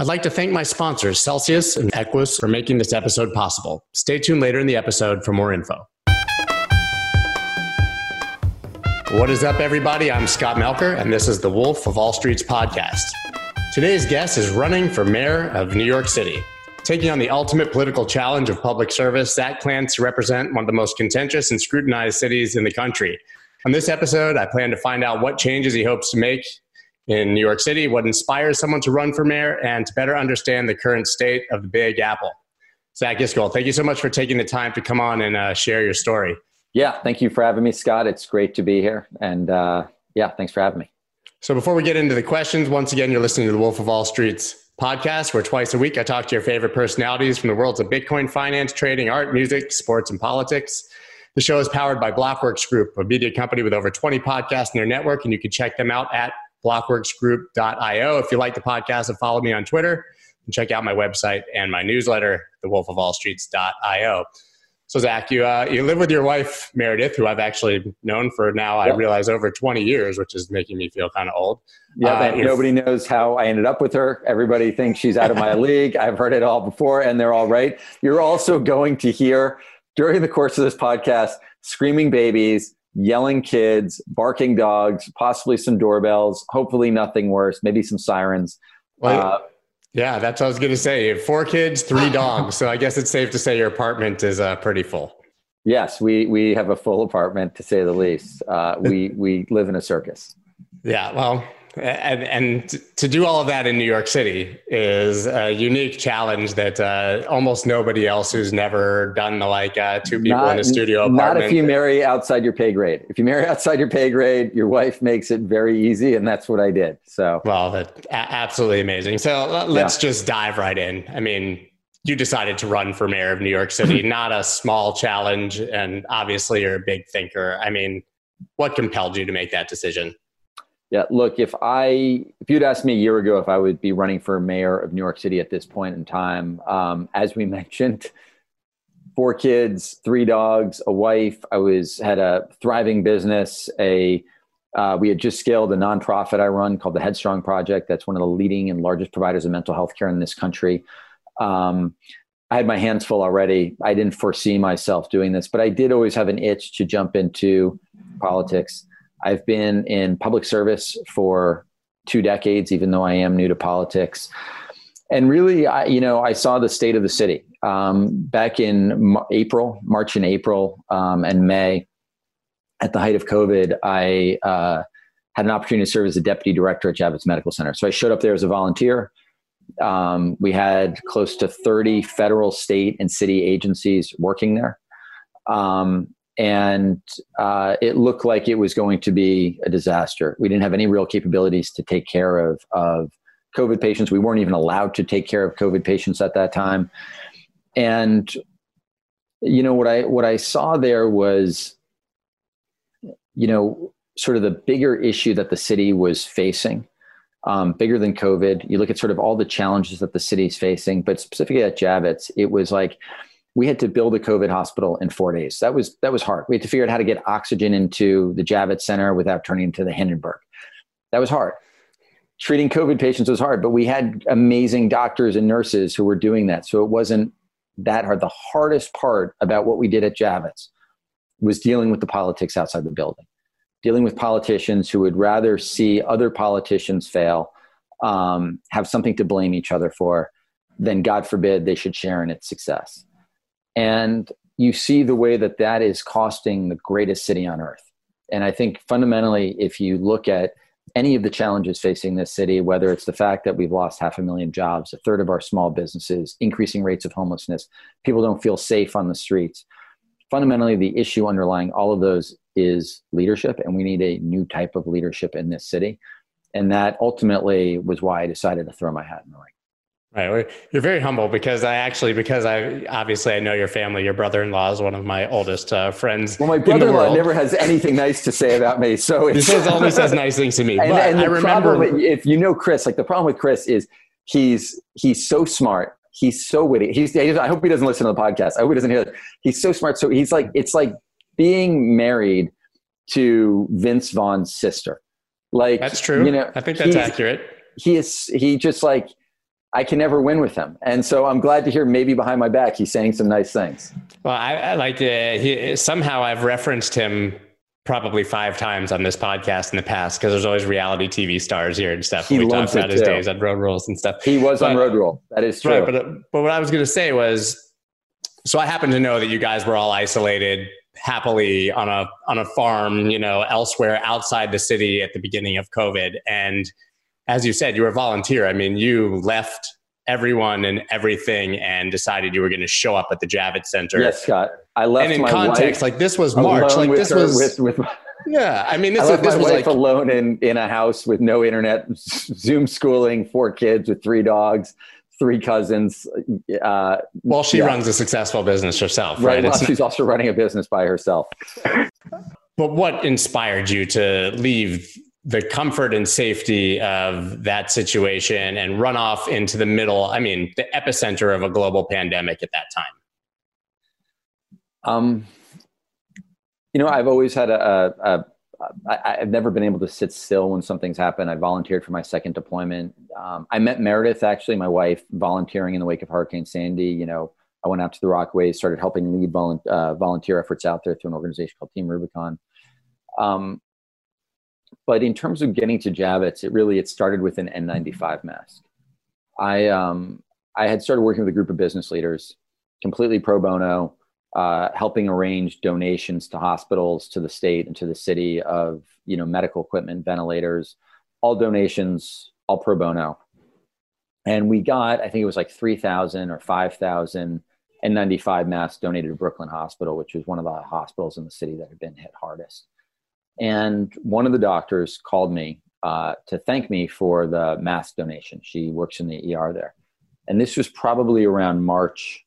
I'd like to thank my sponsors, Celsius and EQUOS, for making this episode possible. Stay tuned later in the episode for more info. What is up, everybody? I'm Scott Melker, and this is the Wolf of All Streets podcast. Today's guest is running for mayor of New York City. Taking on the ultimate political challenge of public service, Zach plans to represent one of the most contentious and scrutinized cities in the country. On this episode, I plan to find out what changes he hopes to make in New York City, what inspires someone to run for mayor, and to better understand the current state of the Big Apple. Zach Iscol, thank you so much for taking the time to come on and uh, share your story. Yeah, thank you for having me, Scott. It's great to be here. And uh, yeah, thanks for having me. So before we get into the questions, once again, you're listening to the Wolf of All Streets podcast, where twice a week I talk to your favorite personalities from the worlds of Bitcoin, finance, trading, art, music, sports, and politics. The show is powered by Blockworks Group, a media company with over 20 podcasts in their network, and you can check them out at blockworksgroup.io. If you like the podcast, and follow me on Twitter and check out my website and my newsletter, thewolfofallstreets.io. So Zach, you uh, you live with your wife Meredith, who I've actually known for now yep. I realize over 20 years, which is making me feel kind of old. Yeah, uh, nobody knows how I ended up with her. Everybody thinks she's out of my league. I've heard it all before, and they're all right. You're also going to hear during the course of this podcast screaming babies, yelling kids, barking dogs, possibly some doorbells. Hopefully, nothing worse. Maybe some sirens. Well, uh, yeah, that's what I was going to say. Four kids, three dogs. so I guess it's safe to say your apartment is uh, pretty full. Yes, we we have a full apartment to say the least. Uh, we we live in a circus. Yeah, well, and, and to do all of that in New York City is a unique challenge that uh, almost nobody else who's never done the like uh, two people not, in a studio apartment. Not if you marry outside your pay grade. If you marry outside your pay grade, your wife makes it very easy, and that's what I did. So well, that absolutely amazing. So let's yeah. just dive right in. I mean, you decided to run for mayor of New York City, not a small challenge, and obviously you're a big thinker. I mean, what compelled you to make that decision? Yeah, look, if I if you'd asked me a year ago if I would be running for mayor of New York City at this point in time, um, as we mentioned, four kids, three dogs, a wife. I was had a thriving business. A uh, we had just scaled a nonprofit I run called the Headstrong Project. That's one of the leading and largest providers of mental health care in this country. Um, I had my hands full already. I didn't foresee myself doing this, but I did always have an itch to jump into politics. I've been in public service for two decades, even though I am new to politics. And really, I, you know, I saw the state of the city um, back in April, March and April um, and May. At the height of COVID, I uh, had an opportunity to serve as a deputy director at Javits Medical Center. So I showed up there as a volunteer. Um, we had close to 30 federal, state, and city agencies working there. Um, and uh, it looked like it was going to be a disaster. We didn't have any real capabilities to take care of, of COVID patients. We weren't even allowed to take care of COVID patients at that time. And you know what I what I saw there was, you know, sort of the bigger issue that the city was facing, um, bigger than COVID. You look at sort of all the challenges that the city is facing, but specifically at Javits, it was like we had to build a COVID hospital in four days. That was that was hard. We had to figure out how to get oxygen into the Javits Center without turning into the Hindenburg. That was hard. Treating COVID patients was hard, but we had amazing doctors and nurses who were doing that. So it wasn't that hard. The hardest part about what we did at Javits was dealing with the politics outside the building, dealing with politicians who would rather see other politicians fail, um, have something to blame each other for, than God forbid they should share in its success. And you see the way that that is costing the greatest city on earth. And I think fundamentally, if you look at any of the challenges facing this city, whether it's the fact that we've lost half a million jobs, a third of our small businesses, increasing rates of homelessness, people don't feel safe on the streets. Fundamentally, the issue underlying all of those is leadership, and we need a new type of leadership in this city. And that ultimately was why I decided to throw my hat in the ring. Right. You're very humble because I actually, because I obviously I know your family. Your brother-in-law is one of my oldest uh, friends. Well, my brother-in-law never has anything nice to say about me. So he says always says nice things to me. And, but and I remember problem, if you know Chris, like the problem with Chris is he's he's so smart. He's so witty. He's. I hope he doesn't listen to the podcast. I hope he doesn't hear. That. He's so smart. So he's like it's like being married to Vince Vaughn's sister. Like that's true. You know, I think that's accurate. He is. He just like I can never win with him. And so I'm glad to hear maybe behind my back he's saying some nice things. Well, I, I like uh, he, somehow I've referenced him probably five times on this podcast in the past because there's always reality TV stars here and stuff. He we loves talk about it his too. days on Road Rules and stuff. He was on Road Rule. That is true. Right, but but what I was going to say was, so I happen to know that you guys were all isolated happily on a on a farm, you know, elsewhere outside the city at the beginning of COVID, and as you said, you were a volunteer. I mean, you left everyone and everything and decided you were going to show up at the Javits Center. yes, Scott. I left And in my context, like this was March, like this her- was with, with yeah. I mean, this I was left this my was wife like alone in, in a house with no internet, Zoom schooling, four kids with three dogs, three cousins. Uh, well, she yeah. runs a successful business herself, right. right? Well, not- she's also running a business by herself. But what inspired you to leave the comfort and safety of that situation and run off into the middle, I mean, the epicenter of a global pandemic at that time? Um, you know, I've always had a, a, a I, I've never been able to sit still when something's happened. I volunteered for my second deployment. Um, I met Meredith, actually, my wife, volunteering in the wake of Hurricane Sandy. You know, I went out to the Rockaways, started helping lead volun- uh, volunteer efforts out there through an organization called Team Rubicon. Um, but in terms of getting to Javits, it really it started with an N95 mask. I um, I had started working with a group of business leaders, completely pro bono, uh, helping arrange donations to hospitals, to the state, and to the city of you know medical equipment, ventilators, all donations, all pro bono. And we got, I think it was like three thousand or five thousand N95 masks donated to Brooklyn Hospital, which was one of the hospitals in the city that had been hit hardest. And one of the doctors called me uh, to thank me for the mask donation. She works in the ER there. And this was probably around March,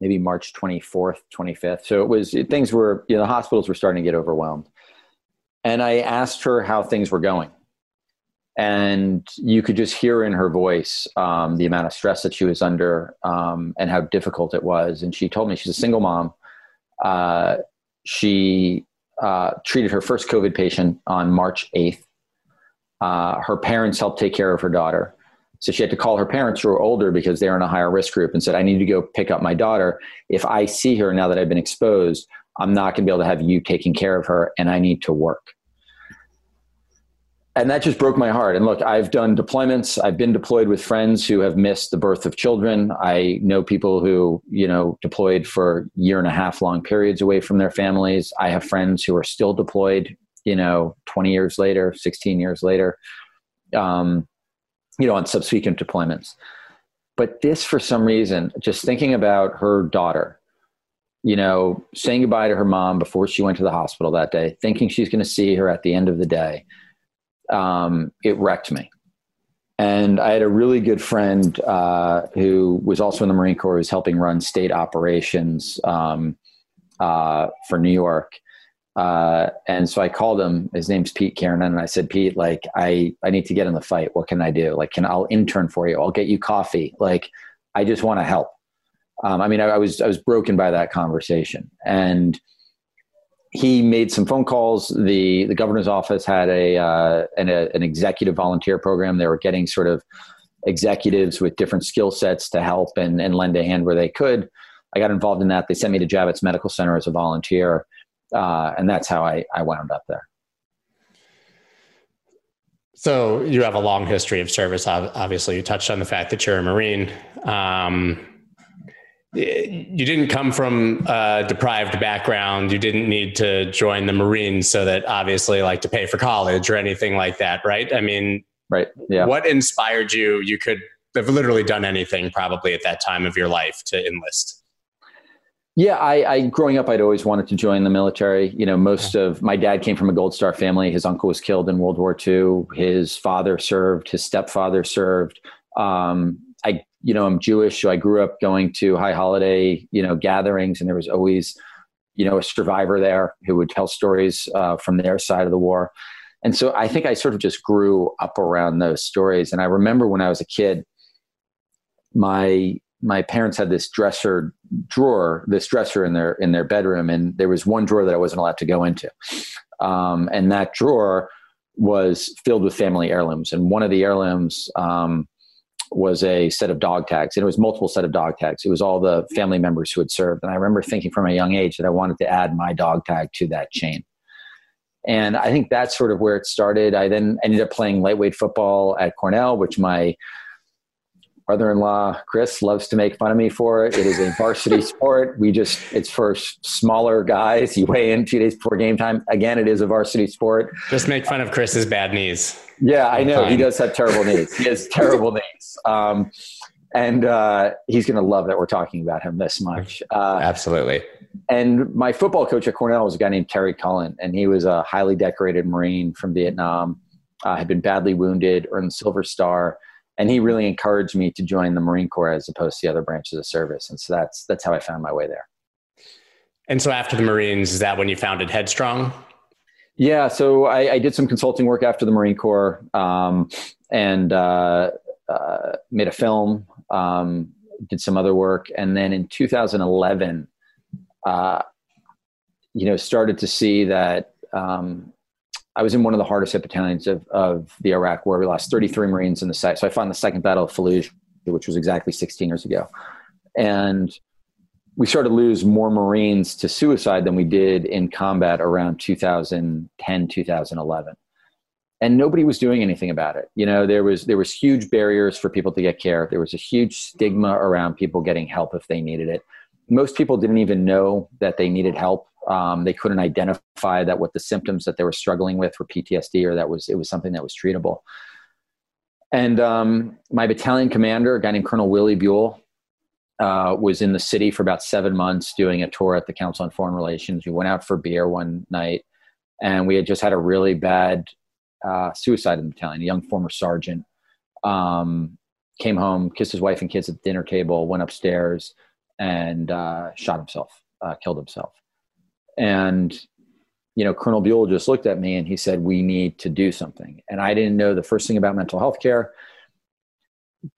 maybe March 24th, 25th. So it was, things were, you know, the hospitals were starting to get overwhelmed. And I asked her how things were going. And you could just hear in her voice um, the amount of stress that she was under um, and how difficult it was. And she told me she's a single mom. Uh, she uh, treated her first COVID patient on March 8th. Uh, her parents helped take care of her daughter. So she had to call her parents who were older because they're in a higher risk group and said, I need to go pick up my daughter. If I see her now that I've been exposed, I'm not going to be able to have you taking care of her and I need to work. And that just broke my heart. And look, I've done deployments. I've been deployed with friends who have missed the birth of children. I know people who, you know, deployed for year and a half long periods away from their families. I have friends who are still deployed, you know, 20 years later, 16 years later, um, you know, on subsequent deployments. But this, for some reason, just thinking about her daughter, you know, saying goodbye to her mom before she went to the hospital that day, thinking she's going to see her at the end of the day, um, it wrecked me. And I had a really good friend uh, who was also in the Marine Corps, who was helping run state operations um, uh, for New York. Uh, and so I called him. His name's Pete Kiernan, and I said, Pete, like I, I need to get in the fight. What can I do? Like, can I'll intern for you? I'll get you coffee. Like, I just want to help. Um, I mean, I, I was I was broken by that conversation, and he made some phone calls. the The governor's office had a uh, an, a, an executive volunteer program. They were getting sort of executives with different skill sets to help and, and lend a hand where they could. I got involved in that. They sent me to Javits Medical Center as a volunteer, uh, and that's how I, I wound up there. So you have a long history of service. Obviously, you touched on the fact that you're a Marine. Um, you didn't come from a deprived background. You didn't need to join the Marines so that obviously like to pay for college or anything like that, right? I mean, Right. Yeah. what inspired you? You could have literally done anything probably at that time of your life to enlist. Yeah, I, I growing up, I'd always wanted to join the military. You know, most of my dad came from a Gold Star family. His uncle was killed in World War II. His father served. His stepfather served. Um, you know, I'm Jewish, so I grew up going to high holiday, you know, gatherings, and there was always, you know, a survivor there who would tell stories uh, from their side of the war. And so I think I sort of just grew up around those stories. And I remember when I was a kid, my my parents had this dresser drawer, this dresser in their in their bedroom, and there was one drawer that I wasn't allowed to go into, um, and that drawer was filled with family heirlooms. And one of the heirlooms um, was a set of dog tags, and it was multiple set of dog tags. It was all the mm-hmm. family members who had served, and I remember thinking from a young age that I wanted to add my dog tag to that chain. And I think that's sort of where it started. I then ended up playing lightweight football at Cornell, which my brother-in-law Chris loves to make fun of me for it. It is a varsity sport. We just it's for smaller guys. You weigh in two days before game time. Again, it is a varsity sport. Just make fun of Chris's bad knees. Yeah, I know he does have terrible knees. He has terrible knees. Um, and uh, he's going to love that we're talking about him this much. Uh, Absolutely. And my football coach at Cornell was a guy named Terry Cullen, and he was a highly decorated Marine from Vietnam. Uh, had been badly wounded, earned the Silver Star, and he really encouraged me to join the Marine Corps as opposed to the other branches of service. And so that's that's how I found my way there. And so after the Marines, is that when you founded Headstrong? Yeah, so I, I did some consulting work after the Marine Corps, um, and uh, uh, made a film. Um, did some other work, and then in 2011, uh, you know, started to see that um, I was in one of the hardest hit battalions of, of the Iraq War. We lost 33 Marines in the site. So I fought in the Second Battle of Fallujah, which was exactly 16 years ago. And we started to lose more Marines to suicide than we did in combat around 2010, 2011. And nobody was doing anything about it. You know, there was there was huge barriers for people to get care. There was a huge stigma around people getting help if they needed it. Most people didn't even know that they needed help um, they couldn't identify that what the symptoms that they were struggling with were PTSD or that was it was something that was treatable. And um, my battalion commander, a guy named Colonel Willie Buhl, uh, was in the city for about seven months doing a tour at the Council on Foreign Relations. We went out for beer one night, and we had just had a really bad uh, suicide in the battalion. A young former sergeant um, came home, kissed his wife and kids at the dinner table, went upstairs, and uh, shot himself, uh, killed himself. And, you know, Colonel Buhl just looked at me and he said, We need to do something. And I didn't know the first thing about mental health care.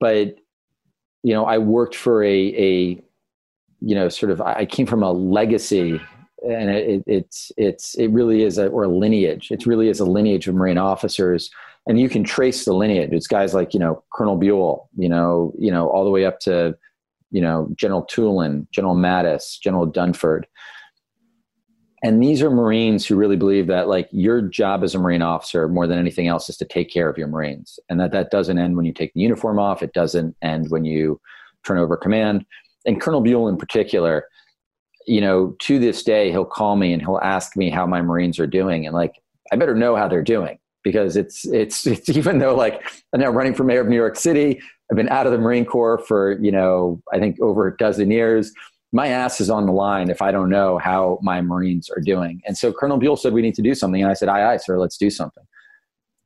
But, you know, I worked for a, a you know, sort of, I came from a legacy and it, it's it's it really is a or a lineage. It really is a lineage of Marine officers, and you can trace the lineage. It's guys like you know Colonel Buhl, you know, you know, all the way up to you know General Toolan, General Mattis, General Dunford, and these are marines who really believe that like your job as a marine officer more than anything else is to take care of your marines and that that doesn't end when you take the uniform off. It doesn't end when you turn over command. And colonel buhl in particular you know to this day he'll call me and he'll ask me how my marines are doing. And like i better know how they're doing because it's it's it's even though like i'm now running for mayor of new york city i've been out of the marine corps for you know i think over a dozen years my ass is on the line if I don't know how my Marines are doing. And so Colonel Buhl said, we need to do something. And I said, aye, aye, sir, let's do something.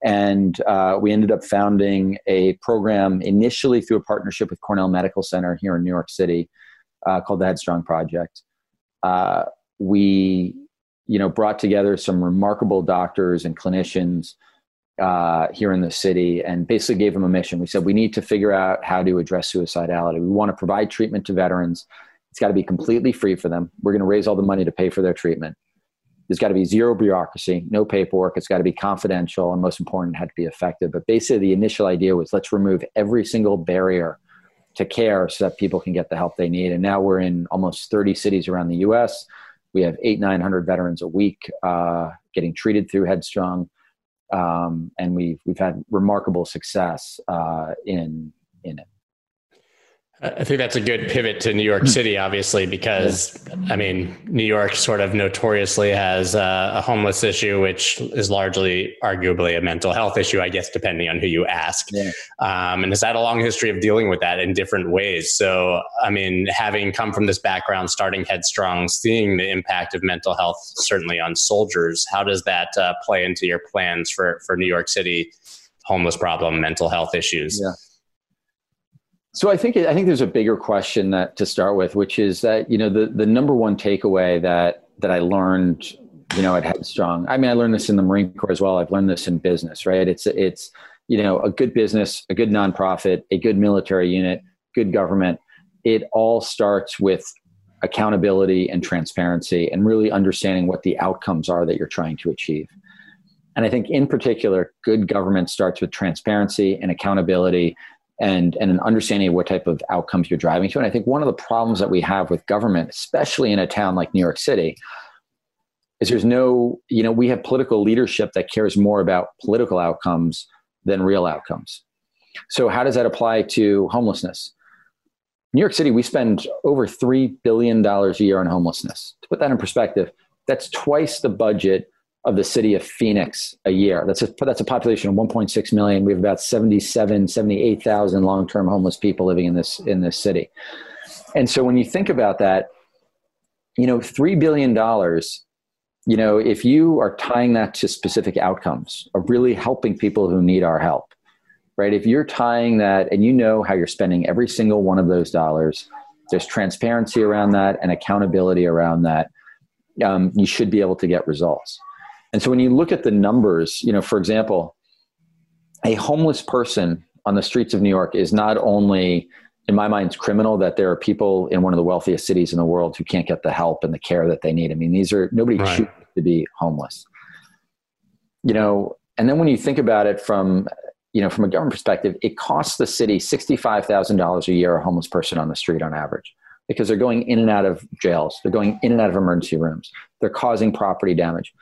And uh, we ended up founding a program initially through a partnership with Cornell Medical Center here in New York City uh, called the Headstrong Project. Uh, we, you know, brought together some remarkable doctors and clinicians uh, here in the city and basically gave them a mission. We said, we need to figure out how to address suicidality. We want to provide treatment to veterans it's got to be completely free for them. We're going to raise all the money to pay for their treatment. There's got to be zero bureaucracy, no paperwork. It's got to be confidential, and most important, it had to be effective. But basically, the initial idea was let's remove every single barrier to care so that people can get the help they need. And now we're in almost 30 cities around the U.S. We have eight, 900 veterans a week uh, getting treated through Headstrong, um, and we've we've had remarkable success uh, in in it. I think that's a good pivot to New York. City, obviously, because I mean, New York sort of notoriously has a, a, homeless issue, which is largely, arguably, a mental health issue, I guess, depending on who you ask. Yeah. Um, and has had a long history of dealing with that in different ways. So, I mean, having come from this background, starting Headstrong, seeing the impact of mental health certainly on soldiers, how does that uh, play into your plans for for New York City homeless problem, mental health issues? Yeah. So I think I think there's a bigger question that to start with, which is that you know the the number one takeaway that that I learned you know at Headstrong. I mean, I learned this in the Marine Corps as well. I've learned this in business, right? It's it's you know a good business, a good nonprofit, a good military unit, good government. It all starts with accountability and transparency, and really understanding what the outcomes are that you're trying to achieve. And I think in particular, good government starts with transparency and accountability and, and an understanding of what type of outcomes you're driving to. And I think one of the problems that we have with government, especially in a town like New York City, is there's no, you know, we have political leadership that cares more about political outcomes than real outcomes. So, how does that apply to homelessness? New York City, we spend over $3 billion a year on homelessness. To put that in perspective, that's twice the budget of the city of Phoenix a year. That's a, that's a population of 1.6 million. We have about 77, 78,000 long-term homeless people living in this, in this city. And so when you think about that, you know, $3 billion, you know, if you are tying that to specific outcomes of really helping people who need our help, right? If you're tying that and you know how you're spending every single one of those dollars, there's transparency around that and accountability around that, um, you should be able to get results. And so when you look at the numbers, you know, for example, a homeless person on the streets of New York is not only, in my mind, it's criminal that there are people in one of the wealthiest cities in the world who can't get the help and the care that they need. I mean, these are nobody right. chooses to be homeless. You know, and then when you think about it from you know, from a government perspective, it costs the city $65,000 a year a homeless person on the street on average because they're going in and out of jails. They're going in and out of emergency rooms. They're causing property damage.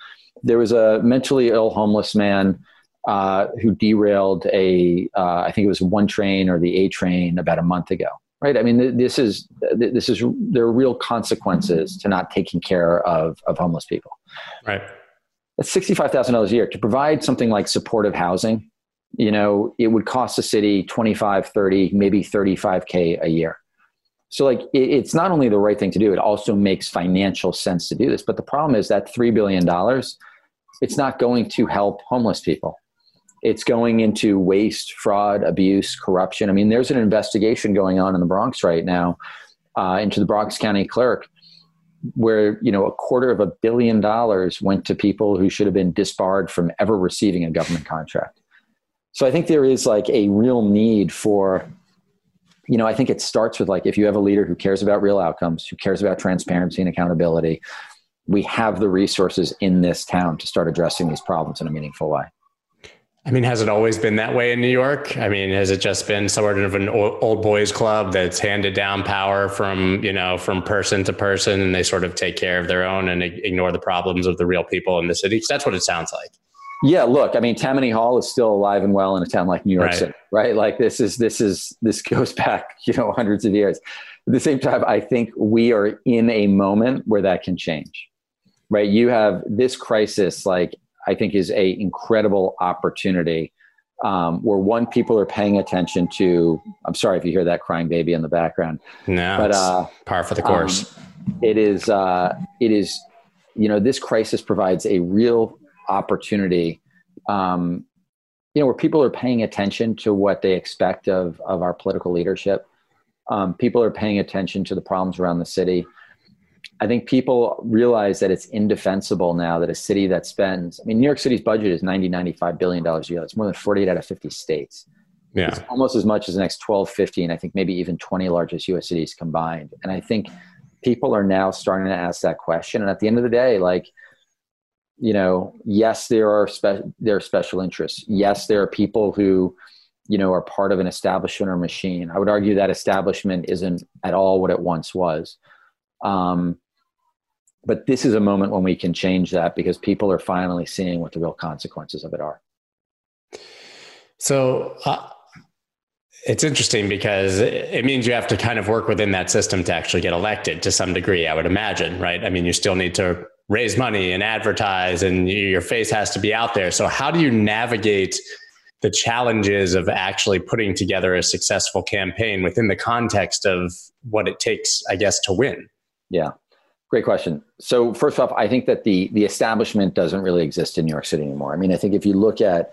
There was a mentally ill homeless man uh, who derailed a, uh, I think it was one train or the A train about a month ago. Right. I mean, this is this is there are real consequences to not taking care of of homeless people. Right. That's sixty five thousand dollars a year to provide something like supportive housing you know it would cost the city 25 30 maybe 35k a year so like it, it's not only the right thing to do it also makes financial sense to do this. But the problem is that $3 billion it's not going to help homeless people. It's going into waste fraud abuse corruption. I mean there's an investigation going on in the bronx right now uh, into the bronx county clerk where you know a quarter of a billion dollars went to people who should have been disbarred from ever receiving a government contract. So I think there is like a real need for, you know, I think it starts with like if you have a leader who cares about real outcomes, who cares about transparency and accountability, we have the resources in this town to start addressing these problems in a meaningful way. I mean, has it always been that way in New York? I mean, has it just been sort of an old boys club that's handed down power from, you know, from person to person and they sort of take care of their own and ignore the problems of the real people in the city? That's what it sounds like. Yeah, look, I mean, Tammany Hall is still alive and well in a town like New York right. City, right? Like this is this is this goes back, you know, hundreds of years. At the same time, I think we are in a moment where that can change, right? You have this crisis, like I think, is a incredible opportunity um, where one people are paying attention to. I'm sorry if you hear that crying baby in the background. No, but uh, par for the course. Um, it is. Uh, it is. You know, this crisis provides a real opportunity um, you know where people are paying attention to what they expect of of our political leadership. Um, people are paying attention to the problems around the city. I think people realize that it's indefensible now that a city that spends i mean new york city's budget is 90 95 billion dollars a year. That's more than 48 out of 50 states. Yeah. It's almost as much as the next 12 15 i think maybe even 20 largest us cities combined. And i think people are now starting to ask that question. And at the end of the day like you know, yes, there are spe- there are special interests. Yes, there are people who, you know, are part of an establishment or machine. I would argue that establishment isn't at all what it once was. Um, but this is a moment when we can change that because people are finally seeing what the real consequences of it are. So uh, it's interesting because it means you have to kind of work within that system to actually get elected to some degree, I would imagine, right? I mean, you still need to raise money and advertise and your face has to be out there. So how do you navigate the challenges of actually putting together a successful campaign within the context of what it takes, I guess, to win? Yeah. Great question. So first off, I think that the the establishment doesn't really exist in New York City anymore. I mean, I think if you look at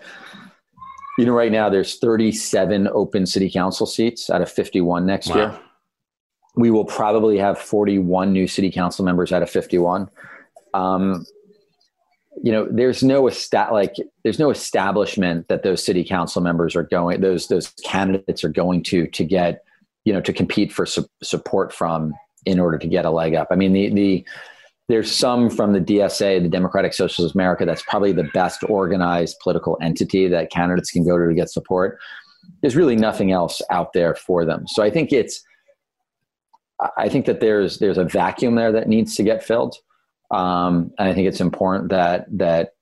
you know right now there's 37 open city council seats out of 51 next wow. year. We will probably have 41 new city council members out of 51 um, you know there's no estat like there's no establishment that those city council members are going those those candidates are going to to get you know to compete for su- support from in order to get a leg up i mean the the there's some from the DSA, the Democratic Socialist America, that's probably the best organized political entity that candidates can go to to get support. there's really nothing else out there for them. So I think it's I think that there's there's a vacuum there that needs to get filled, um, and I think it's important that that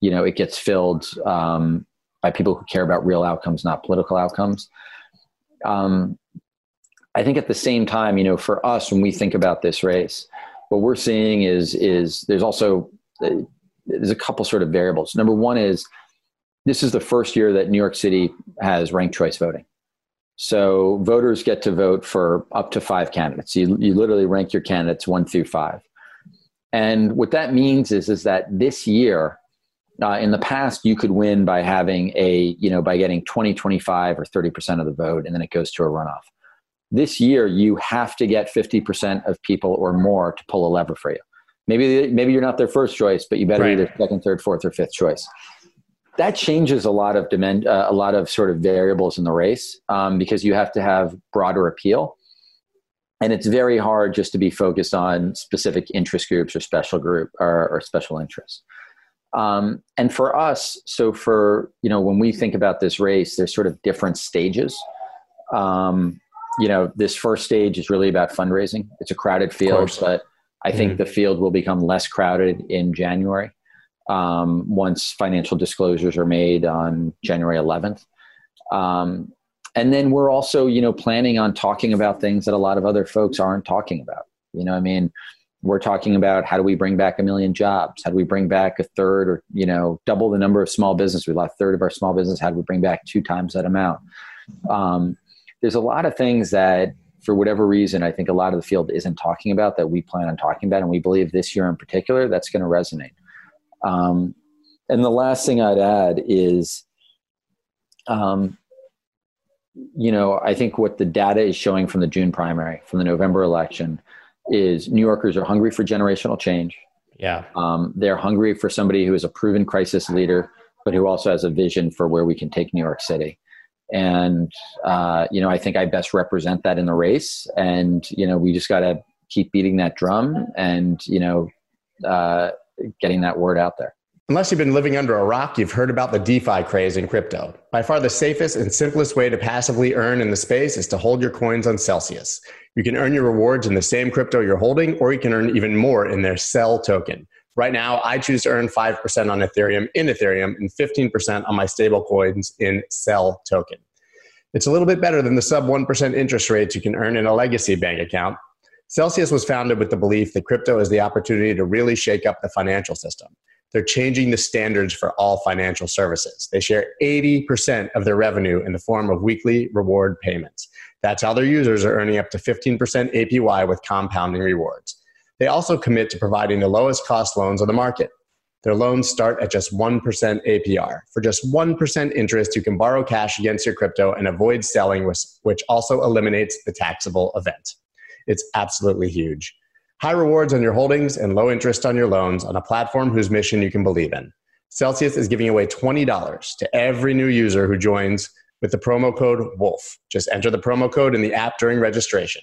you know it gets filled um, by people who care about real outcomes, not political outcomes. Um, I think at the same time, you know, for us when we think about this race, what we're seeing is is there's also there's a couple sort of variables. Number one is this is the first year that New York City has ranked choice voting. So voters get to vote for up to five candidates. You, you literally rank your candidates one through five. And what that means is, is that this year, uh, in the past, you could win by having a, you know, by getting 20, 25 or 30% of the vote, and then it goes to a runoff. This year, you have to get 50% of people or more to pull a lever for you. Maybe, maybe you're not their first choice, but you better right. be their second, third, fourth, or fifth choice that changes a lot of demand, uh, a lot of sort of variables in the race um, because you have to have broader appeal and it's very hard just to be focused on specific interest groups or special group or, or special interests um, and for us so for you know when we think about this race there's sort of different stages um, you know this first stage is really about fundraising it's a crowded field but i think mm-hmm. the field will become less crowded in january um, once financial disclosures are made on January 11th. Um, and then we're also, you know, planning on talking about things that a lot of other folks aren't talking about. You know, I mean, we're talking about how do we bring back a million jobs? How do we bring back a third or, you know, double the number of small business? We lost a third of our small business. How do we bring back two times that amount? Um, there's a lot of things that, for whatever reason, I think a lot of the field isn't talking about that we plan on talking about. And we believe this year in particular, that's going to resonate. Um, and the last thing I'd add is, um, you know, I think what the data is showing from the June primary, from the November election, is New Yorkers are hungry for generational change. Yeah. Um, they're hungry for somebody who is a proven crisis leader, but who also has a vision for where we can take New York City. And, uh, you know, I think I best represent that in the race. And, you know, we just got to keep beating that drum and, you know, uh, getting that word out there. Unless you've been living under a rock, you've heard about the DeFi craze in crypto. By far the safest and simplest way to passively earn in the space is to hold your coins on Celsius. You can earn your rewards in the same crypto you're holding, or you can earn even more in their CEL token. Right now, I choose to earn 5% on Ethereum in Ethereum and 15% on my stable coins in CEL token. It's a little bit better than the sub 1% interest rates you can earn in a legacy bank account, Celsius was founded with the belief that crypto is the opportunity to really shake up the financial system. They're changing the standards for all financial services. They share 80% of their revenue in the form of weekly reward payments. That's how their users are earning up to 15% APY with compounding rewards. They also commit to providing the lowest cost loans on the market. Their loans start at just 1% APR. For just 1% interest, you can borrow cash against your crypto and avoid selling, which also eliminates the taxable event. It's absolutely huge. High rewards on your holdings and low interest on your loans on a platform whose mission you can believe in. Celsius is giving away $20 to every new user who joins with the promo code WOLF. Just enter the promo code in the app during registration.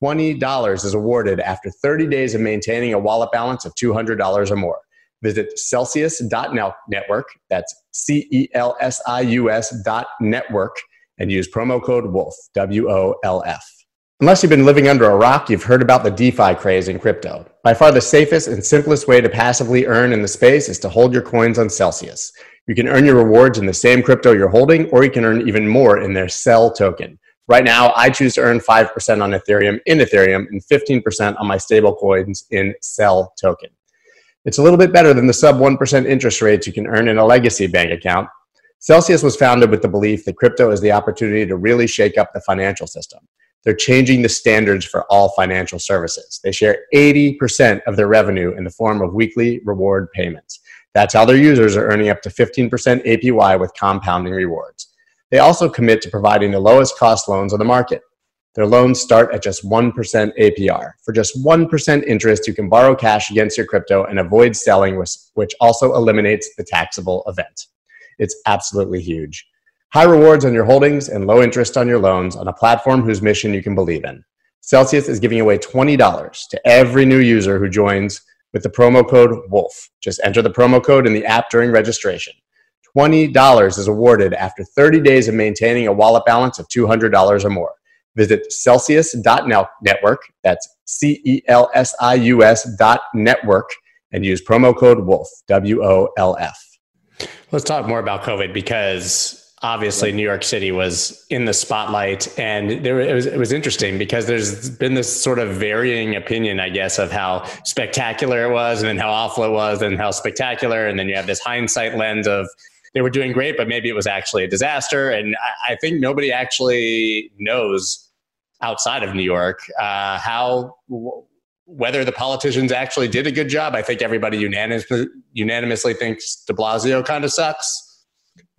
$20 is awarded after 30 days of maintaining a wallet balance of $200 or more. Visit celsius.network, that's C E L S I U S dot network, and use promo code WOLF, W O L F. Unless you've been living under a rock, you've heard about the DeFi craze in crypto. By far the safest and simplest way to passively earn in the space is to hold your coins on Celsius. You can earn your rewards in the same crypto you're holding, or you can earn even more in their CEL token. Right now, I choose to earn 5% on Ethereum in Ethereum and 15% on my stable coins in CEL token. It's a little bit better than the sub 1% interest rates you can earn in a legacy bank account. Celsius was founded with the belief that crypto is the opportunity to really shake up the financial system. They're changing the standards for all financial services. They share 80% of their revenue in the form of weekly reward payments. That's how their users are earning up to 15% APY with compounding rewards. They also commit to providing the lowest cost loans on the market. Their loans start at just 1% APR. For just 1% interest, you can borrow cash against your crypto and avoid selling, which also eliminates the taxable event. It's absolutely huge. High rewards on your holdings and low interest on your loans on a platform whose mission you can believe in. Celsius is giving away $20 to every new user who joins with the promo code WOLF. Just enter the promo code in the app during registration. $20 is awarded after 30 days of maintaining a wallet balance of $200 or more. Visit Celsius.network, that's C E L S I U S dot network, and use promo code WOLF, W O L F. Let's talk more about COVID because obviously New York City was in the spotlight, and there it was it was interesting because there's been this sort of varying opinion, I guess, of how spectacular it was, and then how awful it was, and how spectacular, and then you have this hindsight lens of they were doing great, but maybe it was actually a disaster, and I, I think nobody actually knows outside of New York uh, how. whether the politicians actually did a good job, I think everybody unanimously, unanimously thinks De Blasio kind of sucks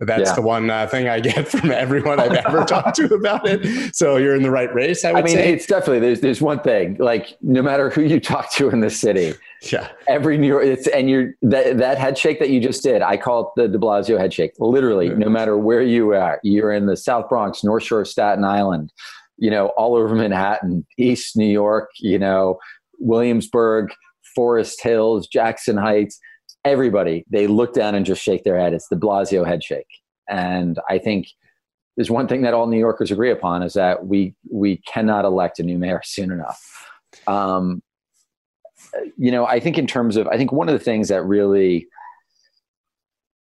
that's yeah. the one uh, thing I get from everyone I've ever talked to about it. So you're in the right race. I, I mean, say. it's definitely there's there's one thing like no matter who you talk to in the city, yeah, every New York, it's and you're that that head shake that you just did. I call it the De Blasio head shake. Literally, no matter where you are, you're in the South Bronx, North Shore, of Staten Island, you know, all over Manhattan, East New York, you know, Williamsburg, Forest Hills, Jackson Heights everybody they look down and just shake their head. It's the blasio head shake. And i think there's one thing that all new yorkers agree upon is that we we cannot elect a new mayor soon enough. Um, you know i think in terms of i think one of the things that really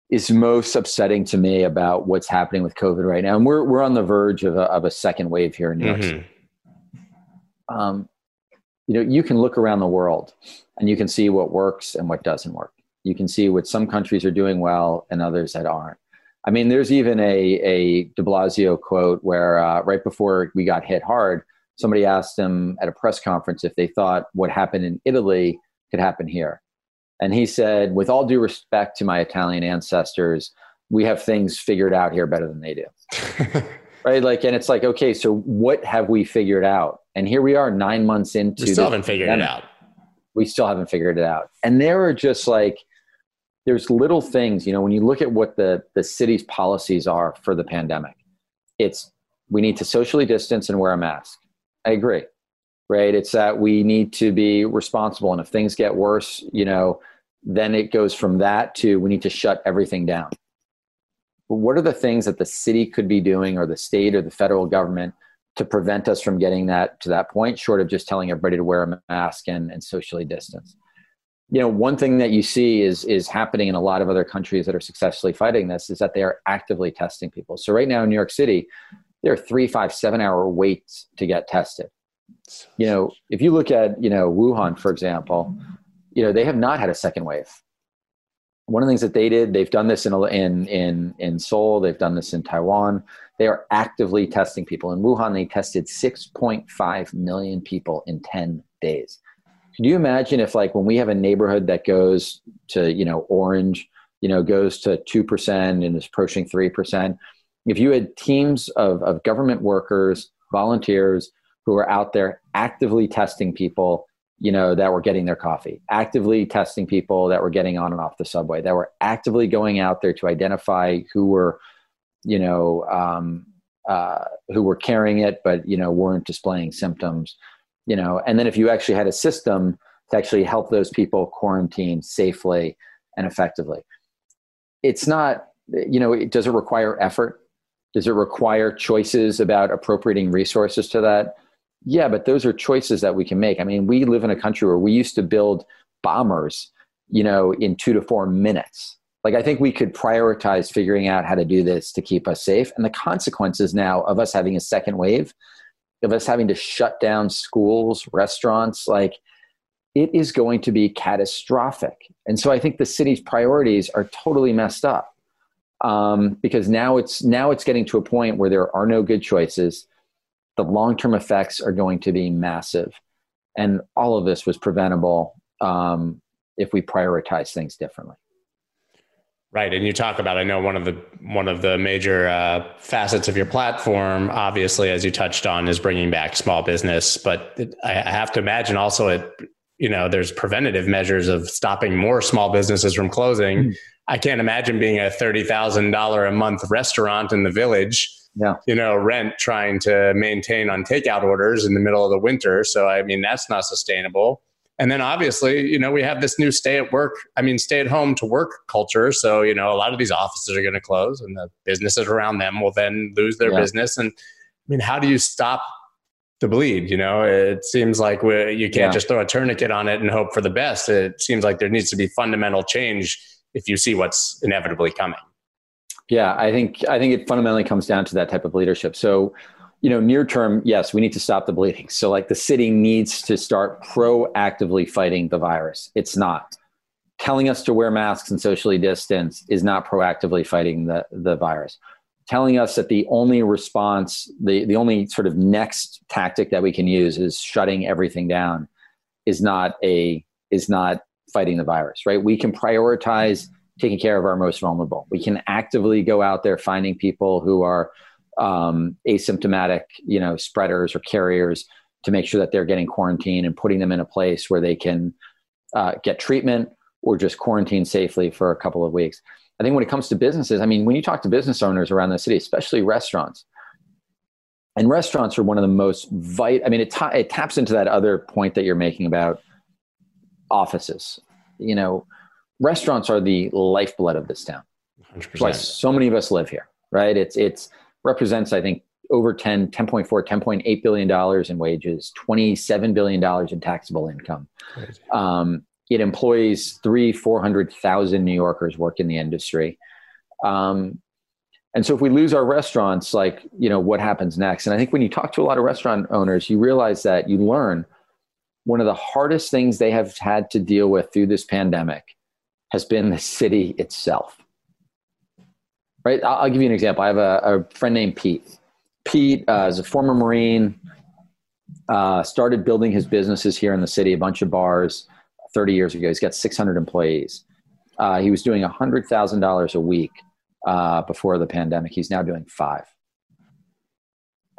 is most upsetting to me about what's happening with covid right now and we're, we're on the verge of a, of a second wave here in new york mm-hmm. city. Um, you know you can look around the world and you can see what works and what doesn't work you can see what some countries are doing well and others that aren't. I mean, there's even a, a de Blasio quote where uh, right before we got hit hard, somebody asked him at a press conference if they thought what happened in Italy could happen here. And he said, with all due respect to my Italian ancestors, we have things figured out here better than they do. right? Like, and it's like, okay, so what have we figured out? And here we are nine months into we still haven't figured pandemic. it out. We still haven't figured it out. And there are just like, there's little things, you know, when you look at what the, the city's policies are for the pandemic, it's we need to socially distance and wear a mask. I agree, right? It's that we need to be responsible. And if things get worse, you know, then it goes from that to we need to shut everything down. But what are the things that the city could be doing or the state or the federal government to prevent us from getting that to that point, short of just telling everybody to wear a mask and, and socially distance? You know one thing that you see is is happening in a lot of other countries that are successfully fighting this is that they are actively testing people. So right now in new york city there are three five seven hour waits to get tested. You know if you look at you know wuhan for example you know they have not had a second wave. One of the things that they did they've done this in in in in seoul they've done this in taiwan. They are actively testing people. In wuhan they tested 6.5 million people in 10 days can you imagine if like when we have a neighborhood that goes to, you know, orange, you know, goes to 2% and is approaching 3%, if you had teams of, of government workers, volunteers who are out there actively testing people, you know, that were getting their coffee, actively testing people that were getting on and off the subway, that were actively going out there to identify who were, you know, um, uh, who were carrying it, but, you know, weren't displaying symptoms you know and then if you actually had a system to actually help those people quarantine safely and effectively. It's not you know does it require effort? Does it require choices about appropriating resources to that? Yeah but those are choices that we can make. I mean we live in a country where we used to build bombers you know in two to four minutes. Like i think we could prioritize figuring out how to do this to keep us safe. And the consequences now of us having a second wave of us having to shut down schools, restaurants, like it is going to be catastrophic. And so I think the city's priorities are totally messed up um, because now it's now it's getting to a point where there are no good choices. The long term effects are going to be massive, and all of this was preventable um, if we prioritize things differently. Right, and you talk about. I know one of the one of the major uh, facets of your platform, obviously, as you touched on, is bringing back small business. But it, I have to imagine also it. You know, there's preventative measures of stopping more small businesses from closing. Mm. I can't imagine being a thirty thousand dollar a month restaurant in the village. Yeah. You know, rent trying to maintain on takeout orders in the middle of the winter. So I mean, that's not sustainable And then obviously, you know, we have this new stay at work, I mean, stay at home to work culture. So, you know, a lot of these offices are going to close and the businesses around them will then lose their yeah. business. And I mean, how do you stop the bleed? You know, it seems like we, you can't yeah. just throw a tourniquet on it and hope for the best. It seems like there needs to be fundamental change if you see what's inevitably coming. Yeah, I think I think it fundamentally comes down to that type of leadership. So, you know, near term, yes, we need to stop the bleeding. So, like the city needs to start proactively fighting the virus. It's not telling us to wear masks and socially distance is not proactively fighting the the virus. Telling us that the only response, the the only sort of next tactic that we can use is shutting everything down, is not a is not fighting the virus. Right? We can prioritize taking care of our most vulnerable. We can actively go out there finding people who are um, asymptomatic, you know, spreaders or carriers to make sure that they're getting quarantined and putting them in a place where they can uh, get treatment or just quarantine safely for a couple of weeks. I think when it comes to businesses, I mean, when you talk to business owners around the city, especially restaurants, and restaurants are one of the most vital. I mean, it, it taps into that other point that you're making about offices. You know, restaurants are the lifeblood of this town. 100%. why so many of us live here, right? It's it's represents, I think, over 10, 10.4, 10.8 billion dollars in wages, 27 billion dollars in taxable income. Um, it employs three, four hundred thousand New Yorkers work in the industry. Um, and so if we lose our restaurants, like, you know, what happens next? And I think when you talk to a lot of restaurant owners, you realize that you learn one of the hardest things they have had to deal with through this pandemic has been the city itself. Right? I'll, I'll give you an example. I have a, a friend named Pete. Pete uh, is a former Marine, uh, started building his businesses here in the city, a bunch of bars 30 years ago. He's got 600 employees. Uh, he was doing $100,000 a week uh, before the pandemic. He's now doing five.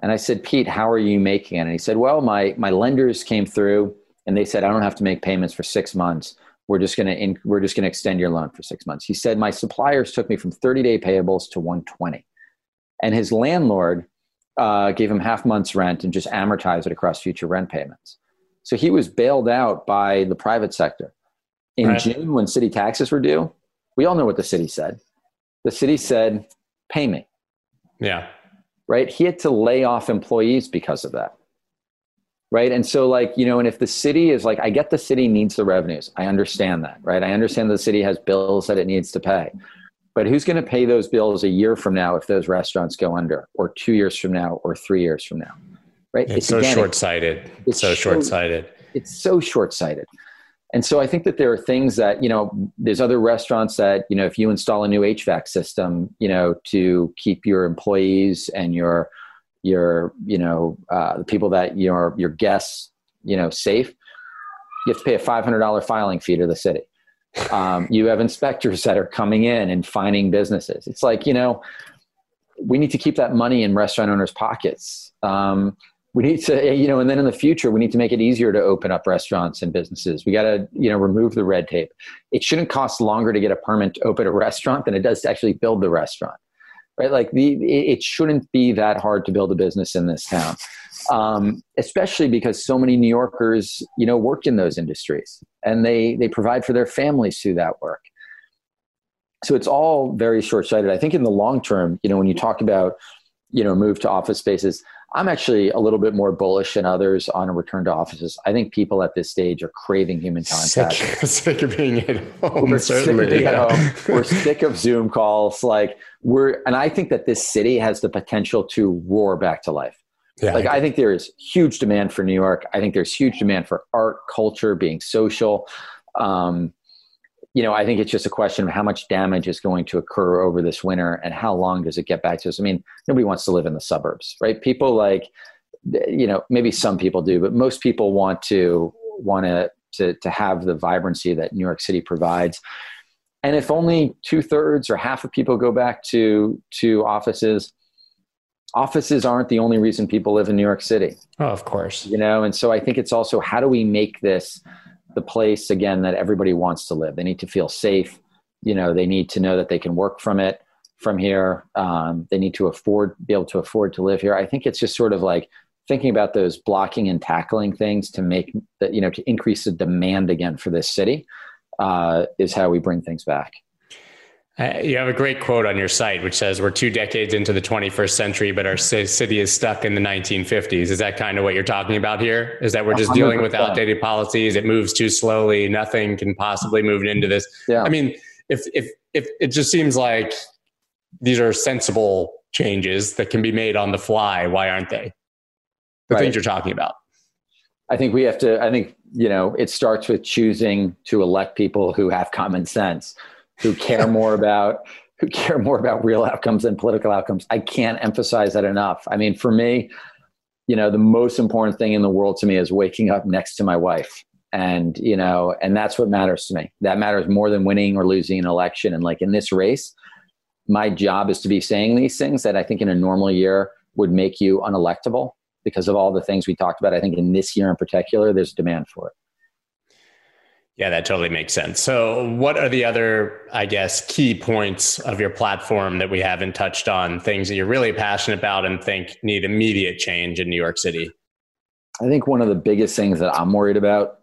And I said, Pete, how are you making it? And he said, Well, my, my lenders came through and they said, I don't have to make payments for six months we're just going to we're just going to extend your loan for six months. He said my suppliers took me from 30 day payables to 120 and his landlord uh, gave him half month's rent and just amortized it across future rent payments. So he was bailed out by the private sector. In right. june when city taxes were due we all know what the city said. The city said pay me. Yeah. Right? He had to lay off employees because of that right? And so like you know and if the city is like i get the city needs the revenues. I understand that right? I understand the city has bills that it needs to pay. But who's going to pay those bills a year from now if those restaurants go under or two years from now or three years from now right? It's, it's so again, short-sighted. It's so short-sighted. It's so short-sighted. And so i think that there are things that you know there's other restaurants that you know if you install a new hvac system you know to keep your employees and your your you know uh, the people that your your guests you know safe you have to pay a $500 filing fee to the city. Um, you have inspectors that are coming in and finding businesses. It's like you know we need to keep that money in restaurant owners pockets. Um, we need to you know and then in the future we need to make it easier to open up restaurants and businesses. We got to you know remove the red tape. It shouldn't cost longer to get a permit to open a restaurant than it does to actually build the restaurant right? Like the it shouldn't be that hard to build a business in this town, um, especially because so many New Yorkers, you know, worked in those industries and they they provide for their families through that work. So it's all very short sighted. I think in the long term, you know, when you talk about you know move to office spaces I'm actually a little bit more bullish than others on a return to offices. I think people at this stage are craving human contact. Sick, sick of being at home. We're certainly. sick of yeah. home. We're sick of Zoom calls. Like we're, and I think that this city has the potential to roar back to life. Yeah, like I, I think there is huge demand for New York. I think there's huge demand for art, culture, being social. Um, you know, I think it's just a question of how much damage is going to occur over this winter and how long does it get back to us. I mean, nobody wants to live in the suburbs, right? People like, you know, maybe some people do, but most people want to want to to, to have the vibrancy that New York City provides. And if only two thirds or half of people go back to to offices, offices aren't the only reason people live in New York City. Oh, of course. You know, and so I think it's also how do we make this the place again that everybody wants to live. They need to feel safe. You know, they need to know that they can work from it from here. Um, they need to afford, be able to afford to live here. I think it's just sort of like thinking about those blocking and tackling things to make that you know to increase the demand again for this city uh, is how we bring things back. Uh, you have a great quote on your site which says we're two decades into the 21st century but our city is stuck in the 1950s is that kind of what you're talking about here? Is that we're just 100%. dealing with outdated policies? It moves too slowly. Nothing can possibly move into this. Yeah. i mean if if if it just seems like these are sensible changes that can be made on the fly. Why aren't they? The right. things you're talking about. I think we have to i think you know it starts with choosing to elect people who have common sense who care more about who care more about real outcomes than political outcomes. I can't emphasize that enough. I mean, for me, you know, the most important thing in the world to me is waking up next to my wife. And, you know, and that's what matters to me. That matters more than winning or losing an election. And like in this race, my job is to be saying these things that I think in a normal year would make you unelectable because of all the things we talked about. I think in this year in particular, there's demand for it. Yeah, that totally makes sense. So, what are the other, I guess, key points of your platform that we haven't touched on? Things that you're really passionate about and think need immediate change in New York City? I think one of the biggest things that I'm worried about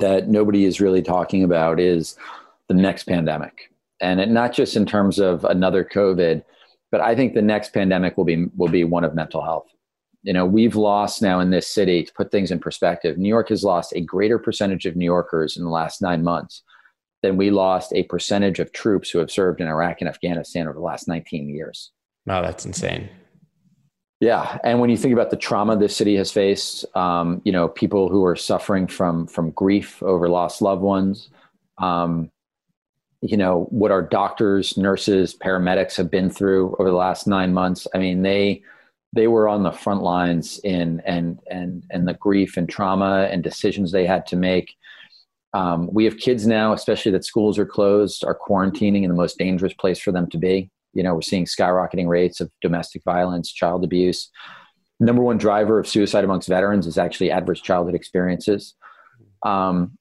that nobody is really talking about is the next pandemic. And it, not just in terms of another COVID, but I think the next pandemic will be will be one of mental health you know we've lost now in this city to put things in perspective new york has lost a greater percentage of new yorkers in the last nine months than we lost a percentage of troops who have served in iraq and afghanistan over the last 19 years. Wow that's insane. Yeah and when you think about the trauma this city has faced um, you know people who are suffering from from grief over lost loved ones um, you know what our doctors nurses paramedics have been through over the last nine months i mean they they were on the front lines in and and and the grief and trauma and decisions they had to make. Um, we have kids now, especially that schools are closed, are quarantining in the most dangerous place for them to be. You know, we're seeing skyrocketing rates of domestic violence, child abuse. Number one driver of suicide amongst veterans is actually adverse childhood experiences. Um,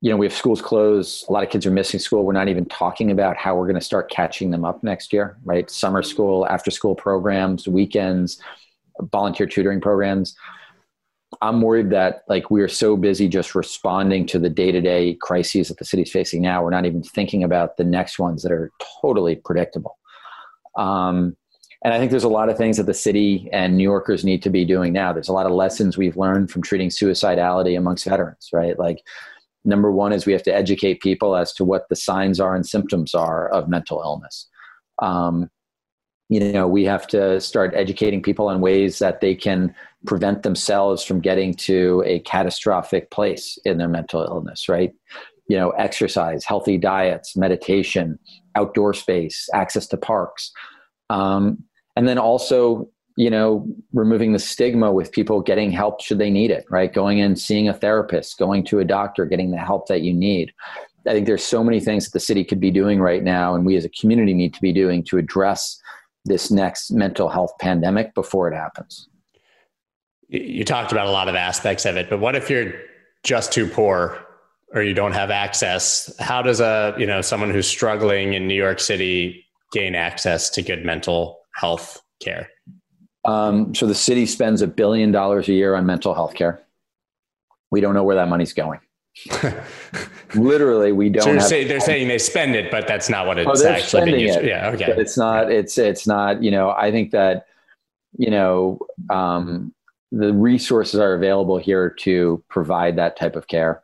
you know, we have schools closed. A lot of kids are missing school. We're not even talking about how we're going to start catching them up next year, right? Summer school, after school programs, weekends, volunteer tutoring programs. I'm worried that like we are so busy just responding to the day-to-day crises that the city's facing now. We're not even thinking about the next ones that are totally predictable. Um, and I think there's a lot of things that the city and New Yorkers need to be doing now. There's a lot of lessons we've learned from treating suicidality amongst veterans, right? Like number one is we have to educate people as to what the signs are and symptoms are of mental illness. Um, you know, we have to start educating people on ways that they can prevent themselves from getting to a catastrophic place in their mental illness, right? You know, exercise, healthy diets, meditation, outdoor space, access to parks. Um, and then also you know, removing the stigma with people getting help should they need it, right? Going in, seeing a therapist, going to a doctor, getting the help that you need. I think there's so many things that the city could be doing right now, and we as a community need to be doing to address this next mental health pandemic before it happens. You talked about a lot of aspects of it, but what if you're just too poor or you don't have access? How does a you know someone who's struggling in New York City gain access to good mental health care? Um, so the city spends a billion dollars a year on mental health care. We don't know where that money's going. Literally, we don't. So say, they're saying they spend it, but that's not what it's oh, actually being used. It, yeah, okay. But it's not. It's it's not. You know, I think that you know um, the resources are available here to provide that type of care.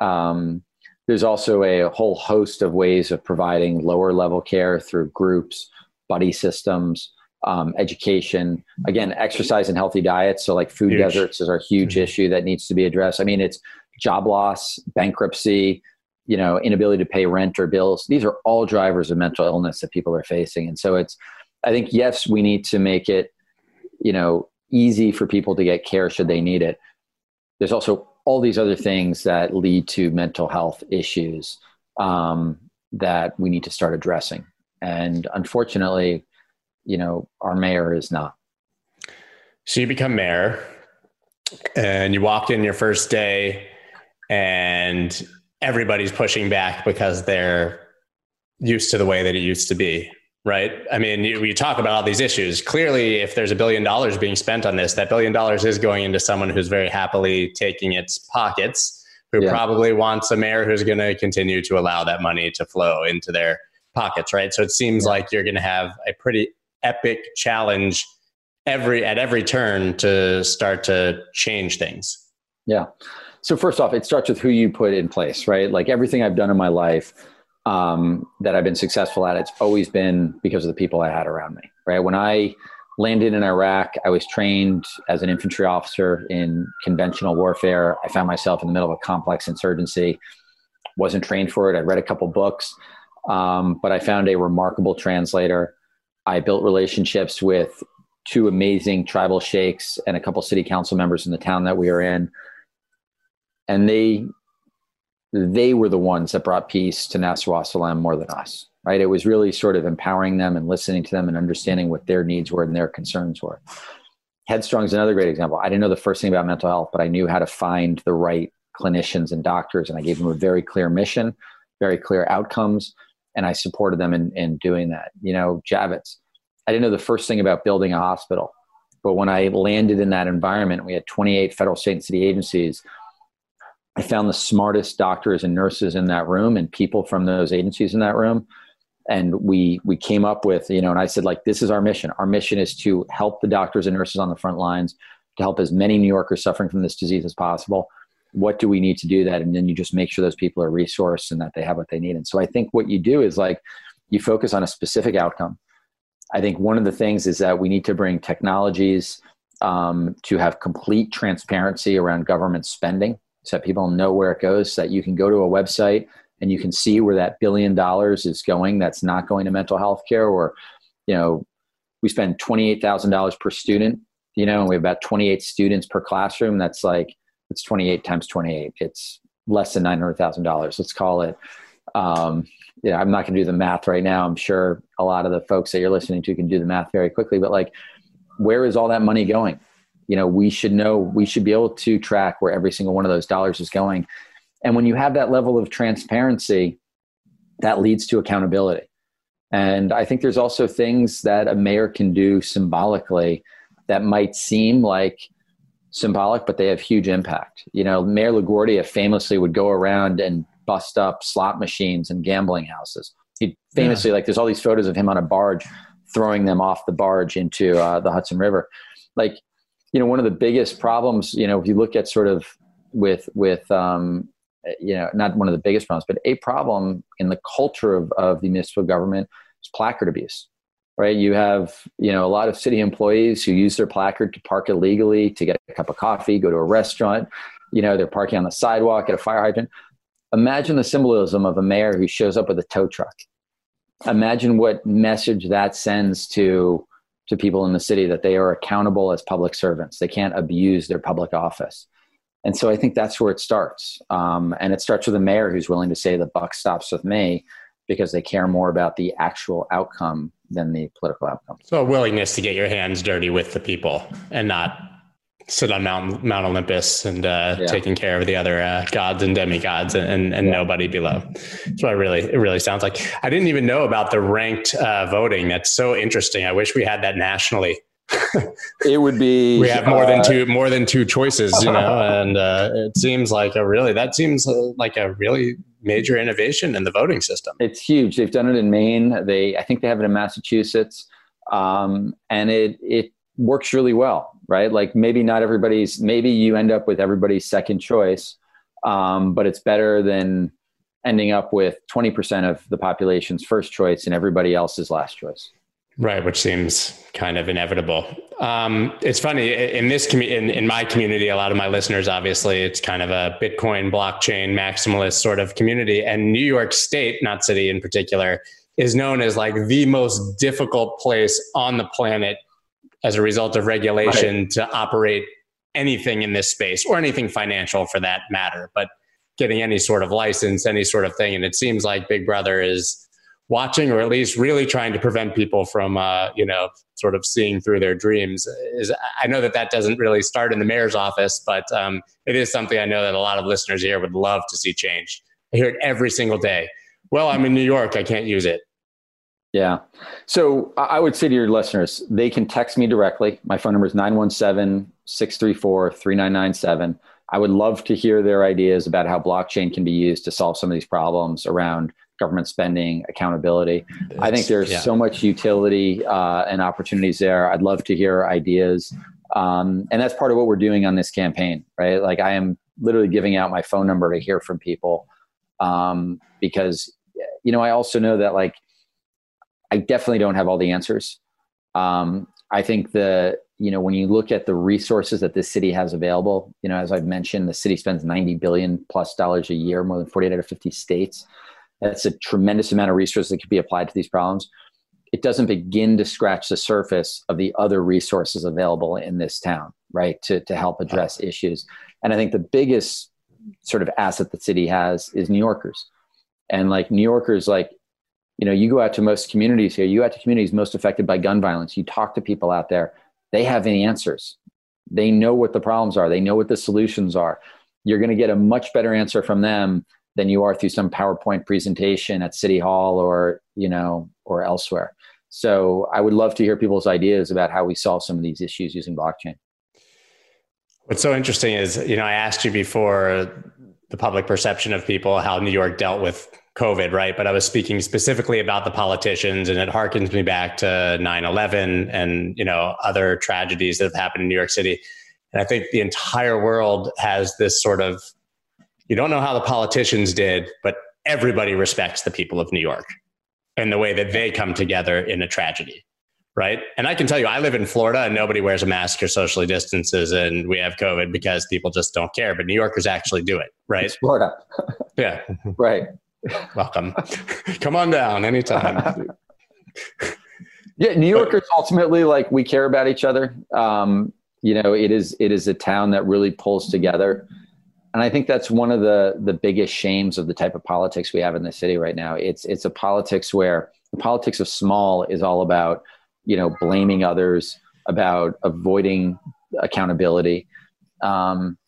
Um, there's also a whole host of ways of providing lower level care through groups, buddy systems um, education again exercise and healthy diets. So like food huge. deserts is our huge mm-hmm. issue that needs to be addressed. I mean it's job loss bankruptcy you know inability to pay rent or bills. These are all drivers of mental illness that people are facing. And so it's i think yes we need to make it you know easy for people to get care should they need it. There's also all these other things that lead to mental health issues um, that we need to start addressing. And unfortunately you know our mayor is not so you become mayor and you walk in your first day and everybody's pushing back because they're used to the way that it used to be right? I mean, you, you, talk about all these issues. Clearly, if there's a billion dollars being spent on this, that billion dollars is going into someone who's very happily taking its pockets, who yeah. probably wants a mayor who's going to continue to allow that money to flow into their pockets, right? So it seems yeah. like you're going to have a pretty epic challenge every at every turn to start to change things. Yeah. So first off, it starts with who you put in place, right? Like everything I've done in my life um, that I've been successful at, it's always been because of the people I had around me, right? When I landed in Iraq, I was trained as an infantry officer in conventional warfare. I found myself in the middle of a complex insurgency. Wasn't trained for it. I read a couple books, um, but I found a remarkable translator. I built relationships with two amazing tribal sheikhs and a couple city council members in the town that we were in. And they they were the ones that brought peace to Nasrallah Salam more than us right? It was really sort of empowering them and listening to them and understanding what their needs were and their concerns were. Headstrong is another great example. I didn't know the first thing about mental health but i knew how to find the right clinicians and doctors and i gave them a very clear mission very clear outcomes and i supported them in, in doing that you know javits I didn't know the first thing about building a hospital. But when I landed in that environment, we had 28 federal, state, and city agencies. I found the smartest doctors and nurses in that room and people from those agencies in that room. And we we came up with, you know, and I said, like, this is our mission. Our mission is to help the doctors and nurses on the front lines, to help as many New Yorkers suffering from this disease as possible. What do we need to do that? And then you just make sure those people are resourced and that they have what they need. And so I think what you do is like you focus on a specific outcome I think one of the things is that we need to bring technologies um, to have complete transparency around government spending so that people know where it goes, so that you can go to a website and you can see where that billion dollars is going that's not going to mental health care or, you know, we spend $28,000 per student, you know, and we have about 28 students per classroom. That's like, it's 28 times 28. It's less than $900,000. Let's call it um, you know, I'm not going to do the math right now. I'm sure a lot of the folks that you're listening to can do the math very quickly, but like, where is all that money going? You know, we should know, we should be able to track where every single one of those dollars is going. And when you have that level of transparency, that leads to accountability. And I think there's also things that a mayor can do symbolically that might seem like symbolic, but they have huge impact. You know, Mayor LaGuardia famously would go around and bust up slot machines and gambling houses. He famously, yeah. like, there's all these photos of him on a barge throwing them off the barge into uh, the Hudson River. Like, you know, one of the biggest problems, you know, if you look at sort of with, with, um, you know, not one of the biggest problems, but a problem in the culture of, of the municipal government is placard abuse right? You have, you know, a lot of city employees who use their placard to park illegally, to get a cup of coffee, go to a restaurant. You know, they're parking on the sidewalk at a fire hydrant imagine the symbolism of a mayor who shows up with a tow truck. Imagine what message that sends to to people in the city that they are accountable as public servants. They can't abuse their public office. And so I think that's where it starts. Um, and it starts with a mayor who's willing to say the buck stops with me because they care more about the actual outcome than the political outcome. So a willingness to get your hands dirty with the people and not sit on Mount Mount Olympus and uh, yeah. taking care of the other uh, gods and demigods and and, and yeah. nobody below. That's what it really it really sounds like. I didn't even know about the ranked uh, voting. That's so interesting. I wish we had that nationally. it would be. We have more than uh, two more than two choices, you know, and uh, it seems like a really that seems like a really major innovation in the voting system. It's huge. They've done it in Maine. They I think they have it in Massachusetts, um, and it it works really well right? Like maybe not everybody's, maybe you end up with everybody's second choice, um, but it's better than ending up with 20% of the population's first choice and everybody else's last choice. Right, which seems kind of inevitable. Um, it's funny in this community, in, in my community, a lot of my listeners, obviously, it's kind of a Bitcoin blockchain maximalist sort of community, and New York State, not city in particular, is known as like the most difficult place on the planet as a result of regulation right. to operate anything in this space or anything financial for that matter, but getting any sort of license, any sort of thing. And it seems like Big Brother is watching or at least really trying to prevent people from, uh, you know, sort of seeing through their dreams. Is I know that that doesn't really start in the mayor's office, but um, it is something I know that a lot of listeners here would love to see change. I hear it every single day. Well, I'm in New York. I can't use it. Yeah. So I would say to your listeners, they can text me directly. My phone number is 917 634 3997. I would love to hear their ideas about how blockchain can be used to solve some of these problems around government spending, accountability. It's, I think there's yeah. so much utility uh, and opportunities there. I'd love to hear ideas. Um, and that's part of what we're doing on this campaign, right? Like I am literally giving out my phone number to hear from people um, because, you know, I also know that like I definitely don't have all the answers. Um, I think the you know when you look at the resources that this city has available, you know, as I've mentioned, the city spends 90 billion plus dollars a year, more than 48 out of 50 states. That's a tremendous amount of resources that could be applied to these problems. It doesn't begin to scratch the surface of the other resources available in this town, right, to, to help address issues. And I think the biggest sort of asset the city has is New Yorkers. And like New Yorkers, like you know, you go out to most communities here, you go out to communities most affected by gun violence, you talk to people out there, they have the answers. They know what the problems are, they know what the solutions are. You're going to get a much better answer from them than you are through some PowerPoint presentation at City Hall or, you know, or elsewhere. So I would love to hear people's ideas about how we solve some of these issues using blockchain. What's so interesting is, you know, I asked you before the public perception of people, how New York dealt with COVID, right? But I was speaking specifically about the politicians, and it harkens me back to 9/11 and you know other tragedies that have happened in New York City. And I think the entire world has this sort of you don't know how the politicians did, but everybody respects the people of New York and the way that they come together in a tragedy. Right. And I can tell you, I live in Florida and nobody wears a mask or socially distances, and we have COVID because people just don't care. But New Yorkers actually do it. Right. It's Florida. yeah. Right. Welcome. Come on down anytime. yeah, New Yorkers ultimately like we care about each other. Um, you know, it is it is a town that really pulls together. And I think that's one of the the biggest shames of the type of politics we have in the city right now. It's it's a politics where the politics of small is all about, you know, blaming others, about avoiding accountability. Um,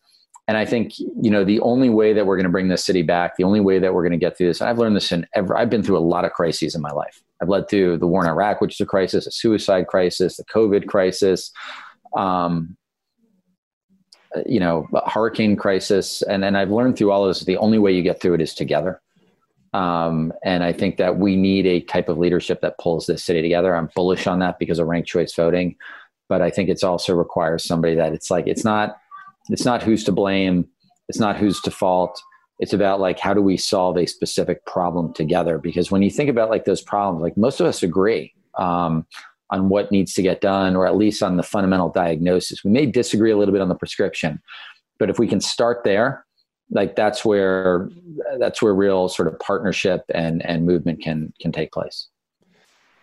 and I think, you know, the only way that we're going to bring this city back, the only way that we're going to get through this, I've learned this in ever, I've been through a lot of crises in my life. I've led through the war in Iraq, which is a crisis, a suicide crisis, the COVID crisis, um, you know, hurricane crisis. And, and I've learned through all of this, the only way you get through it is together. Um, and I think that we need a type of leadership that pulls this city together. I'm bullish on that because of ranked choice voting. But I think it's also requires somebody that it's like, it's not, it's not who's to blame it's not who's to fault it's about like how do we solve a specific problem together because when you think about like those problems like most of us agree um, on what needs to get done or at least on the fundamental diagnosis we may disagree a little bit on the prescription but if we can start there like that's where that's where real sort of partnership and and movement can can take place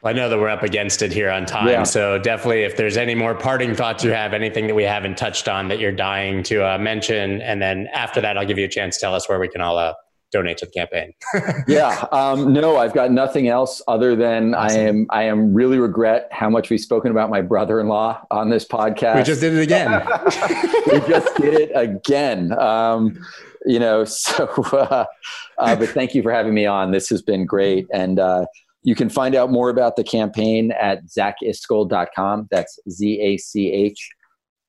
I know that we're up against it here on time. Yeah. So definitely, if there's any more parting thoughts you have, anything that we haven't touched on that you're dying to uh, mention, and then after that, I'll give you a chance to tell us where we can all uh, donate to the campaign. yeah. Um, no, I've got nothing else other than awesome. I am I am really regret how much we've spoken about my brother-in-law on this podcast. We just did it again. we just did it again. Um, you know, so uh, uh, but thank you for having me on. This has been great and. Uh, you can find out more about the campaign at zachiscol.com. That's Z A C H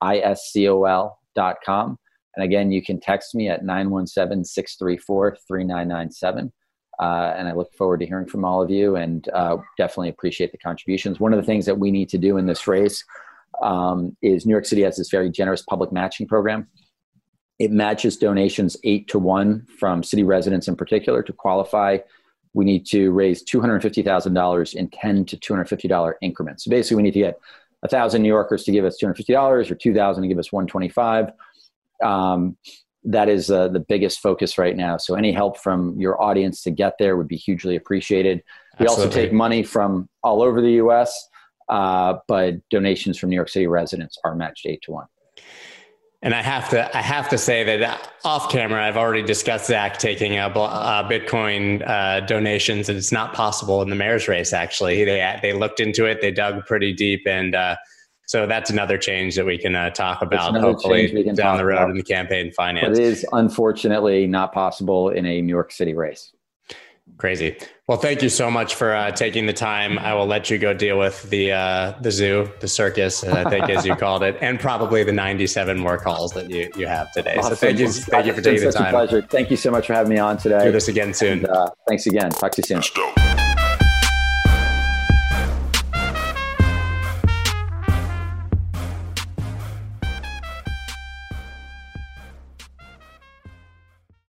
I S C O L.com. And again, you can text me at 917 634 3997. Uh, and I look forward to hearing from all of you and uh, definitely appreciate the contributions. One of the things that we need to do in this race um, is New York City has this very generous public matching program. It matches donations eight to one from city residents in particular to qualify we need to raise $250,000 in 10 to $250 increments. So basically, we need to get 1,000 New Yorkers to give us $250 or 2,000 to give us 125 um, That is uh, the biggest focus right now. So any help from your audience to get there would be hugely appreciated. We Absolutely. also take money from all over the U.S., uh, but donations from New York City residents are matched eight to one. And I have to, I have to say that off camera, I've already discussed Zach taking a, a Bitcoin uh, donations, and it's not possible in the mayor's race. Actually, they they looked into it, they dug pretty deep, and uh, so that's another change that we can uh, talk about hopefully down the road about. in the campaign finance. But it is unfortunately not possible in a New York City race. Crazy. Well, thank you so much for uh, taking the time. I will let you go deal with the uh, the zoo, the circus, I think as you called it, and probably the 97 more calls that you, you have today. Awesome. So thank you, thank you for taking the time. pleasure. Thank you so much for having me on today. Do this again soon. And, uh, thanks again. Talk to you soon.